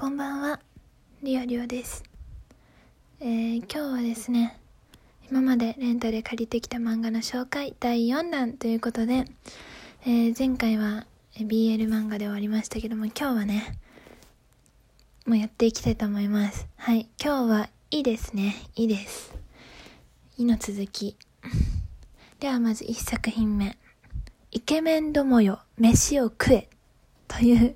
こんばんは、りおりおです。えー、今日はですね、今までレンタで借りてきた漫画の紹介第4弾ということで、えー、前回は BL 漫画で終わりましたけども、今日はね、もうやっていきたいと思います。はい、今日はいいですね。いいです。いの続き。ではまず1作品目。イケメンどもよ、飯を食え。という、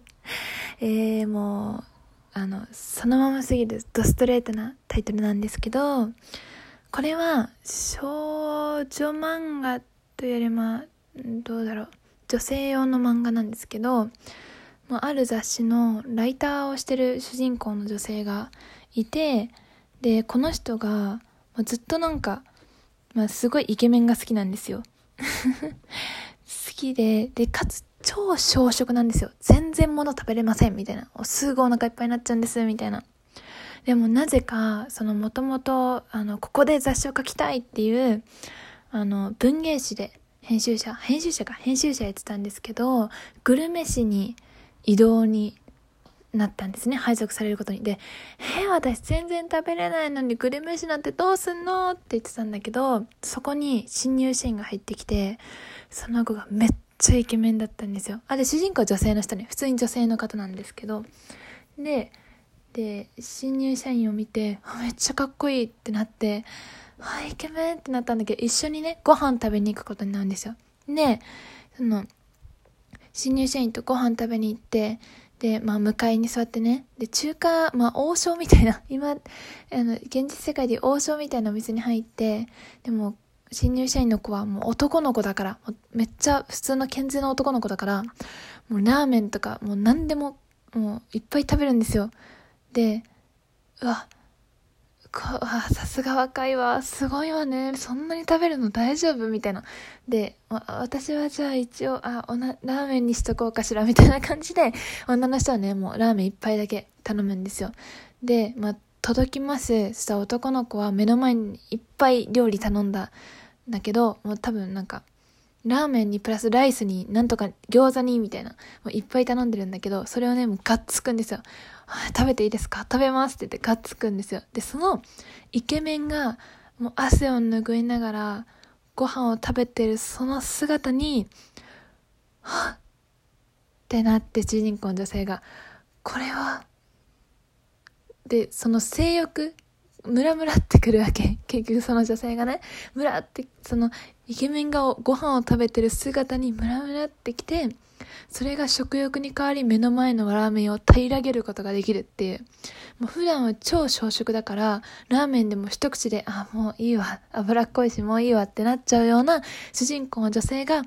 えー、もう、あの、そのまますぎるドストレートなタイトルなんですけど、これは少女漫画というよりまあ、どうだろう、女性用の漫画なんですけど、まあ、ある雑誌のライターをしてる主人公の女性がいて、で、この人が、まあ、ずっとなんか、まあ、すごいイケメンが好きなんですよ。好きで、で、かつ超小食なんですよ。全然物食べれません、みたいな。すぐお腹いっぱいになっちゃうんです、みたいな。でもなぜか、そのもともと、あの、ここで雑誌を書きたいっていう、あの、文芸誌で編集者、編集者か、編集者やってたんですけど、グルメ誌に移動になったんですね。配属されることに。で、えー、私全然食べれないのにグルメ誌なんてどうすんの？って言ってたんだけど、そこに新入社員が入ってきて、その子がめっちゃイケメンだったんですよ。あ、で、主人公は女性の人ね。普通に女性の方なんですけど。で、で、新入社員を見て、めっちゃかっこいいってなって、あ、イケメンってなったんだけど、一緒にね、ご飯食べに行くことになるんですよ。で、その、新入社員とご飯食べに行って、で、まあ、向かいに座ってね。で、中華、まあ、王将みたいな、今、あの、現実世界で王将みたいなお店に入って、でも、新入社員の子はもう男の子だから、めっちゃ普通の健全な男の子だから、もうラーメンとか、もう何でも、もういっぱい食べるんですよ。で、うわ、こあさすが若いわ、すごいわね、そんなに食べるの大丈夫？みたいな。で、私はじゃあ一応、あ、おな、ラーメンにしとこうかしら、みたいな感じで、女の人はね、もうラーメン一杯だけ頼むんですよ。で、まあ、届きます。した男の子は目の前にいっぱい料理頼んだ。だけど、もう多分なんか、ラーメンにプラスライスになんとか餃子にみたいな、もういっぱい頼んでるんだけど、それをね、もうガッツくんですよ。食べていいですか？食べますって言ってガッツくんですよ。で、そのイケメンがもう汗を拭いながらご飯を食べてるその姿に、はっってなって主人公の女性が、これは、で、その性欲ムラムラってくるわけ。結局その女性がね、ムラって、そのイケメンがご飯を食べてる姿にムラムラってきて、それが食欲に変わり目の前のラーメンを平らげることができるっていう。もう普段は超小食だから、ラーメンでも一口で、あ、もういいわ、脂っこいしもういいわってなっちゃうような主人公の女性が、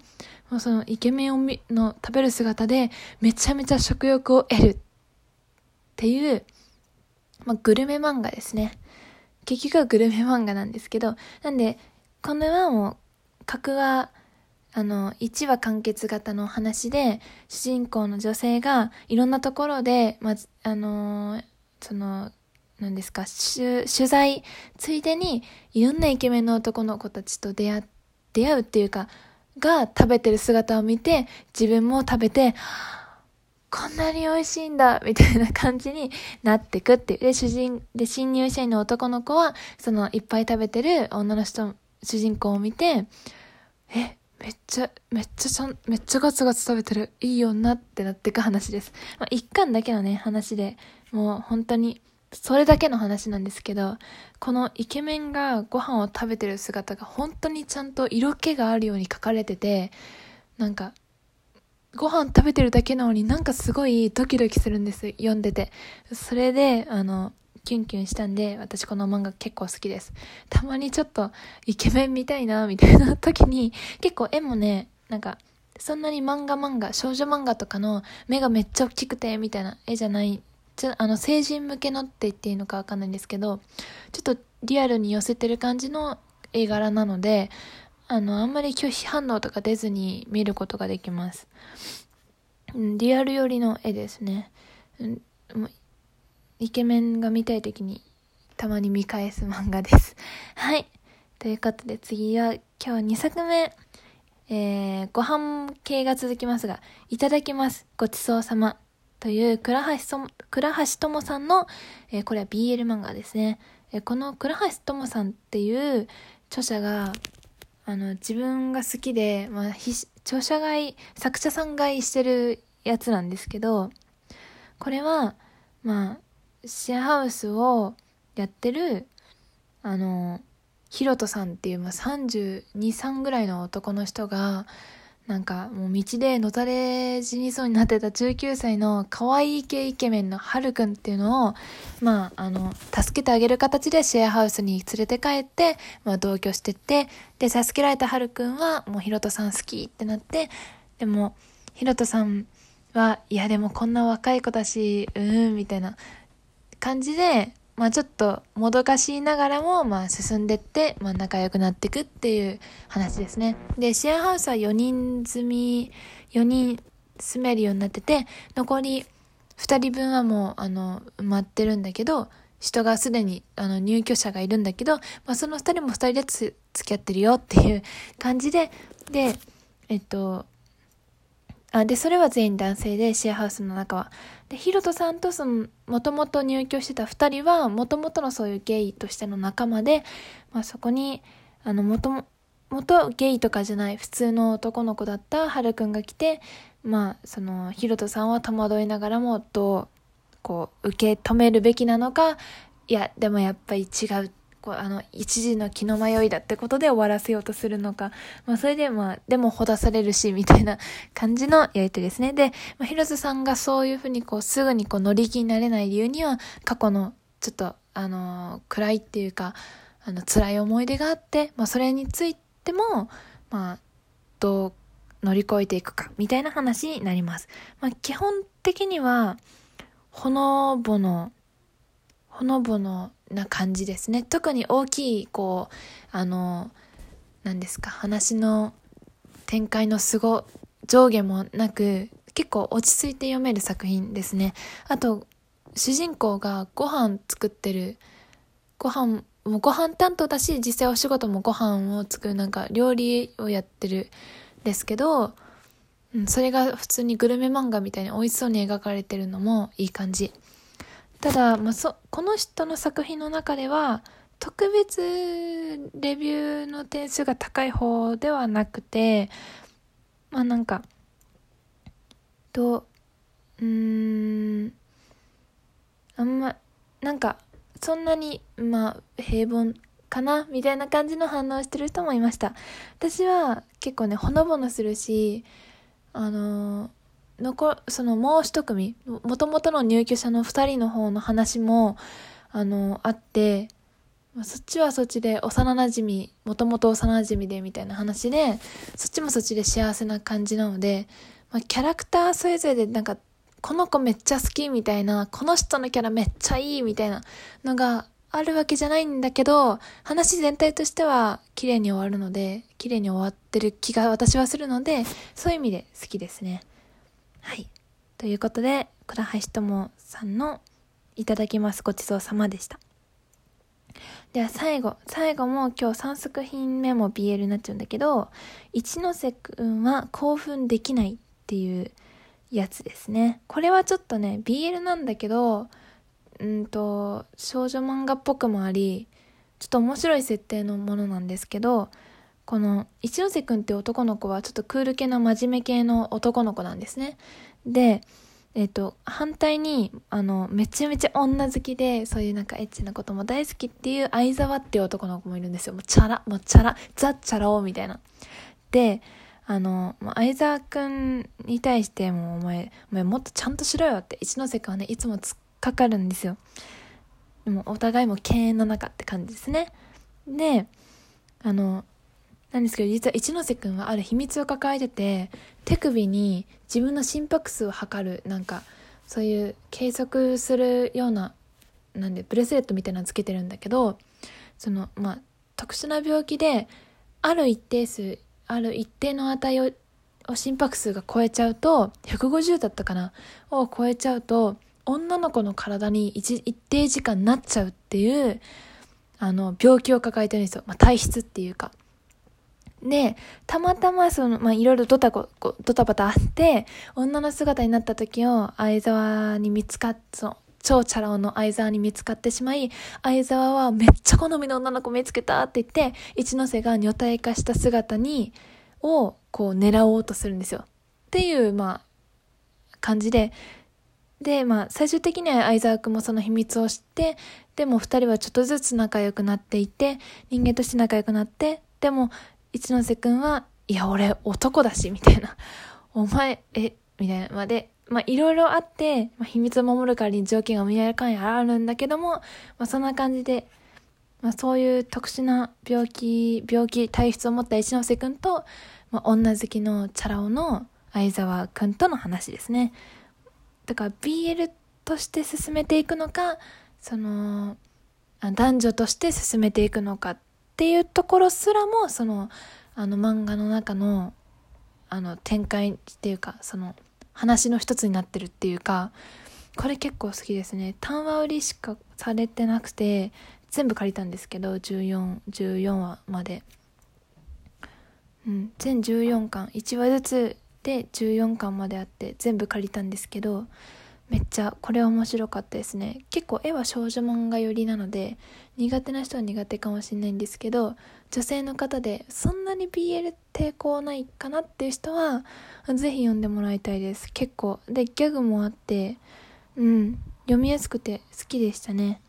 もうそのイケメンをみの食べる姿でめちゃめちゃ食欲を得るっていう、まあ、グルメ漫画ですね。結局はグルメ漫画なんですけど、なんで、これはもう、格は、あの、1話完結型の話で、主人公の女性がいろんなところで、まず、あのー、その、何ですか、取材、ついでに、いろんなイケメンの男の子たちと出会、出会うっていうか、が食べてる姿を見て、自分も食べて、はぁこんなに美味しいんだみたいな感じになってくって。で、主人、で、新入社員の男の子は、その、いっぱい食べてる女の人、主人公を見て、え、めっちゃ、めっちゃちゃん、めっちゃガツガツ食べてる。いい女ってなってく話です。まあ、一巻だけのね、話で、もう本当に、それだけの話なんですけど、このイケメンがご飯を食べてる姿が本当にちゃんと色気があるように書かれてて、なんか、ご飯食べてるだけなのになんかすごいドキドキするんです。読んでて。それで、あの、キュンキュンしたんで、私この漫画結構好きです。たまにちょっとイケメン見たいな、みたいな時に、結構絵もね、なんか、そんなに漫画漫画、少女漫画とかの目がめっちゃ大きくて、みたいな絵じゃない、ちょあの、成人向けのって言っていいのかわかんないんですけど、ちょっとリアルに寄せてる感じの絵柄なので、あの、あんまり拒否反応とか出ずに見ることができます。リアル寄りの絵ですね。イケメンが見たい時にたまに見返す漫画です。はい。ということで次は今日2作目。えー、ご飯系が続きますが、いただきます。ごちそうさま。という倉橋倉橋智さんの、えー、これは BL 漫画ですね。えー、この倉橋智さんっていう著者が、あの、自分が好きで、まあ、著者買い、作者さん買いしてるやつなんですけど、これは、まあ、シェアハウスをやってる、あの、ヒロトさんっていう、まあ、32、3ぐらいの男の人が、なんかもう道でのたれ死にそうになってた19歳の可愛い系イケメンのハルくんっていうのを、まあ、あの、助けてあげる形でシェアハウスに連れて帰って、まあ、同居してって、で、助けられたハルくんはもうヒロトさん好きってなって、でも、ヒロトさんは、いやでもこんな若い子だし、うーん、みたいな感じで、まあちょっともどかしいながらも、まあ進んでって、まあ仲良くなっていくっていう話ですね。で、シェアハウスは4人住み、4人住めるようになってて、残り2人分はもう、あの、埋まってるんだけど、人がすでにあの入居者がいるんだけど、まあその2人も2人で付き合ってるよっていう感じで、で、えっと、あ、で、それは全員男性で、シェアハウスの中は。で、ヒロトさんとその、もともと入居してた二人は、もともとのそういうゲイとしての仲間で、まあそこに、あの、もとも、元ゲイとかじゃない普通の男の子だったハルくんが来て、まあ、その、ヒロトさんは戸惑いながらも、どう、こう、受け止めるべきなのか、いや、でもやっぱり違うこうあの一時の気の迷いだってことで終わらせようとするのか、まあ、それでまあでもほだされるしみたいな感じのやり手ですねで、まあ、広瀬さんがそういうふうにこうすぐにこう乗り気になれない理由には過去のちょっとあの暗いっていうかあの辛い思い出があって、まあ、それについてもまあどう乗り越えていくかみたいな話になります。まあ、基本的にはほのぼのほのぼのな感じですね。特に大きい、こう、あの、何ですか、話の展開のすご、上下もなく、結構落ち着いて読める作品ですね。あと、主人公がご飯作ってる、ご飯、もうご飯担当だし、実際お仕事もご飯を作る、なんか料理をやってるですけど、それが普通にグルメ漫画みたいに美味しそうに描かれてるのもいい感じ。ただ、まあ、そこの人の作品の中では特別レビューの点数が高い方ではなくてまあなんかとうんあんまなんかそんなにまあ平凡かなみたいな感じの反応してる人もいました。私は結構ねほのぼのするしあのー残そのもう一組もともとの入居者の2人の方の話もあのあってそっちはそっちで幼なじみもともと幼なじみでみたいな話でそっちもそっちで幸せな感じなので、まあ、キャラクターそれぞれでなんかこの子めっちゃ好きみたいなこの人のキャラめっちゃいいみたいなのがあるわけじゃないんだけど話全体としては綺麗に終わるので綺麗に終わってる気が私はするのでそういう意味で好きですね。はい。ということで、倉橋智さんのいただきますごちそうさまでした。では最後、最後も今日3作品目も BL になっちゃうんだけど、一ノ瀬くんは興奮できないっていうやつですね。これはちょっとね、BL なんだけど、うんと、少女漫画っぽくもあり、ちょっと面白い設定のものなんですけど、この一ノ瀬くんって男の子はちょっとクール系の真面目系の男の子なんですね。で、えっ、と、反対に、あの、めちゃめちゃ女好きで、そういうなんかエッチなことも大好きっていう相沢っていう男の子もいるんですよ。もうチャラ、もうチャラ、ザ・チャラ男みたいな。で、あの、相沢くんに対してもお前、お前もっとちゃんとしろよって一ノ瀬くんはね、いつも突っかかるんですよ。でもお互いも敬遠の中って感じですね。で、あの、なんですけど実は一ノ瀬くんはある秘密を抱えてて手首に自分の心拍数を測るなんかそういう計測するようななんでブレスレットみたいなのつけてるんだけどそのまあ特殊な病気である一定数ある一定の値を心拍数が超えちゃうと150だったかなを超えちゃうと女の子の体に一一定時間なっちゃうっていうあの病気を抱えてるんですよ、まあ、体質っていうか。で、たまたまその、ま、いろいろドタこ、ドタバタあって、女の姿になった時を相沢に見つかっ、その、超チャラ男の相沢に見つかってしまい、相沢はめっちゃ好みの女の子見つけたって言って、一ノ瀬が女体化した姿に、を、こう狙おうとするんですよ。っていう、まあ、感じで、で、まあ、最終的には相沢君もその秘密を知って、でも二人はちょっとずつ仲良くなっていて、人間として仲良くなって、でも、一ノ瀬君は、いや、俺男だし、みたいな。お前、え、みたいな。まで、まあ、いろいろあって、まあ、秘密を守る代わりに条件が見えるかにあるんだけども、まあ、そんな感じで、まあ、そういう特殊な病気、病気、体質を持った一ノ瀬君と、まあ、女好きのチャラ男の相沢君との話ですね。だから BL として進めていくのか、その、男女として進めていくのかっっていうところすらも、その、あの漫画の中の、あの展開っていうか、その、話の一つになってるっていうか、これ結構好きですね。単話売りしかされてなくて、全部借りたんですけど、14、14話まで。うん、全14巻、1話ずつで14巻まであって全部借りたんですけど、めっちゃこれ面白かったですね。結構絵は少女漫画寄りなので、苦手な人は苦手かもしれないんですけど、女性の方でそんなに BL 抵抗ないかなっていう人は、ぜひ読んでもらいたいです。結構。で、ギャグもあって、うん、読みやすくて好きでしたね。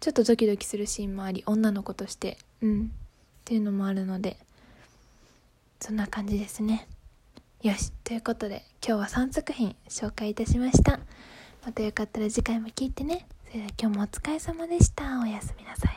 ちょっとドキドキするシーンもあり、女の子として、うん、っていうのもあるので、そんな感じですね。よし、ということで今日は3作品紹介いたしました。またよかったら次回も聞いてね。それでは今日もお疲れ様でした。おやすみなさい。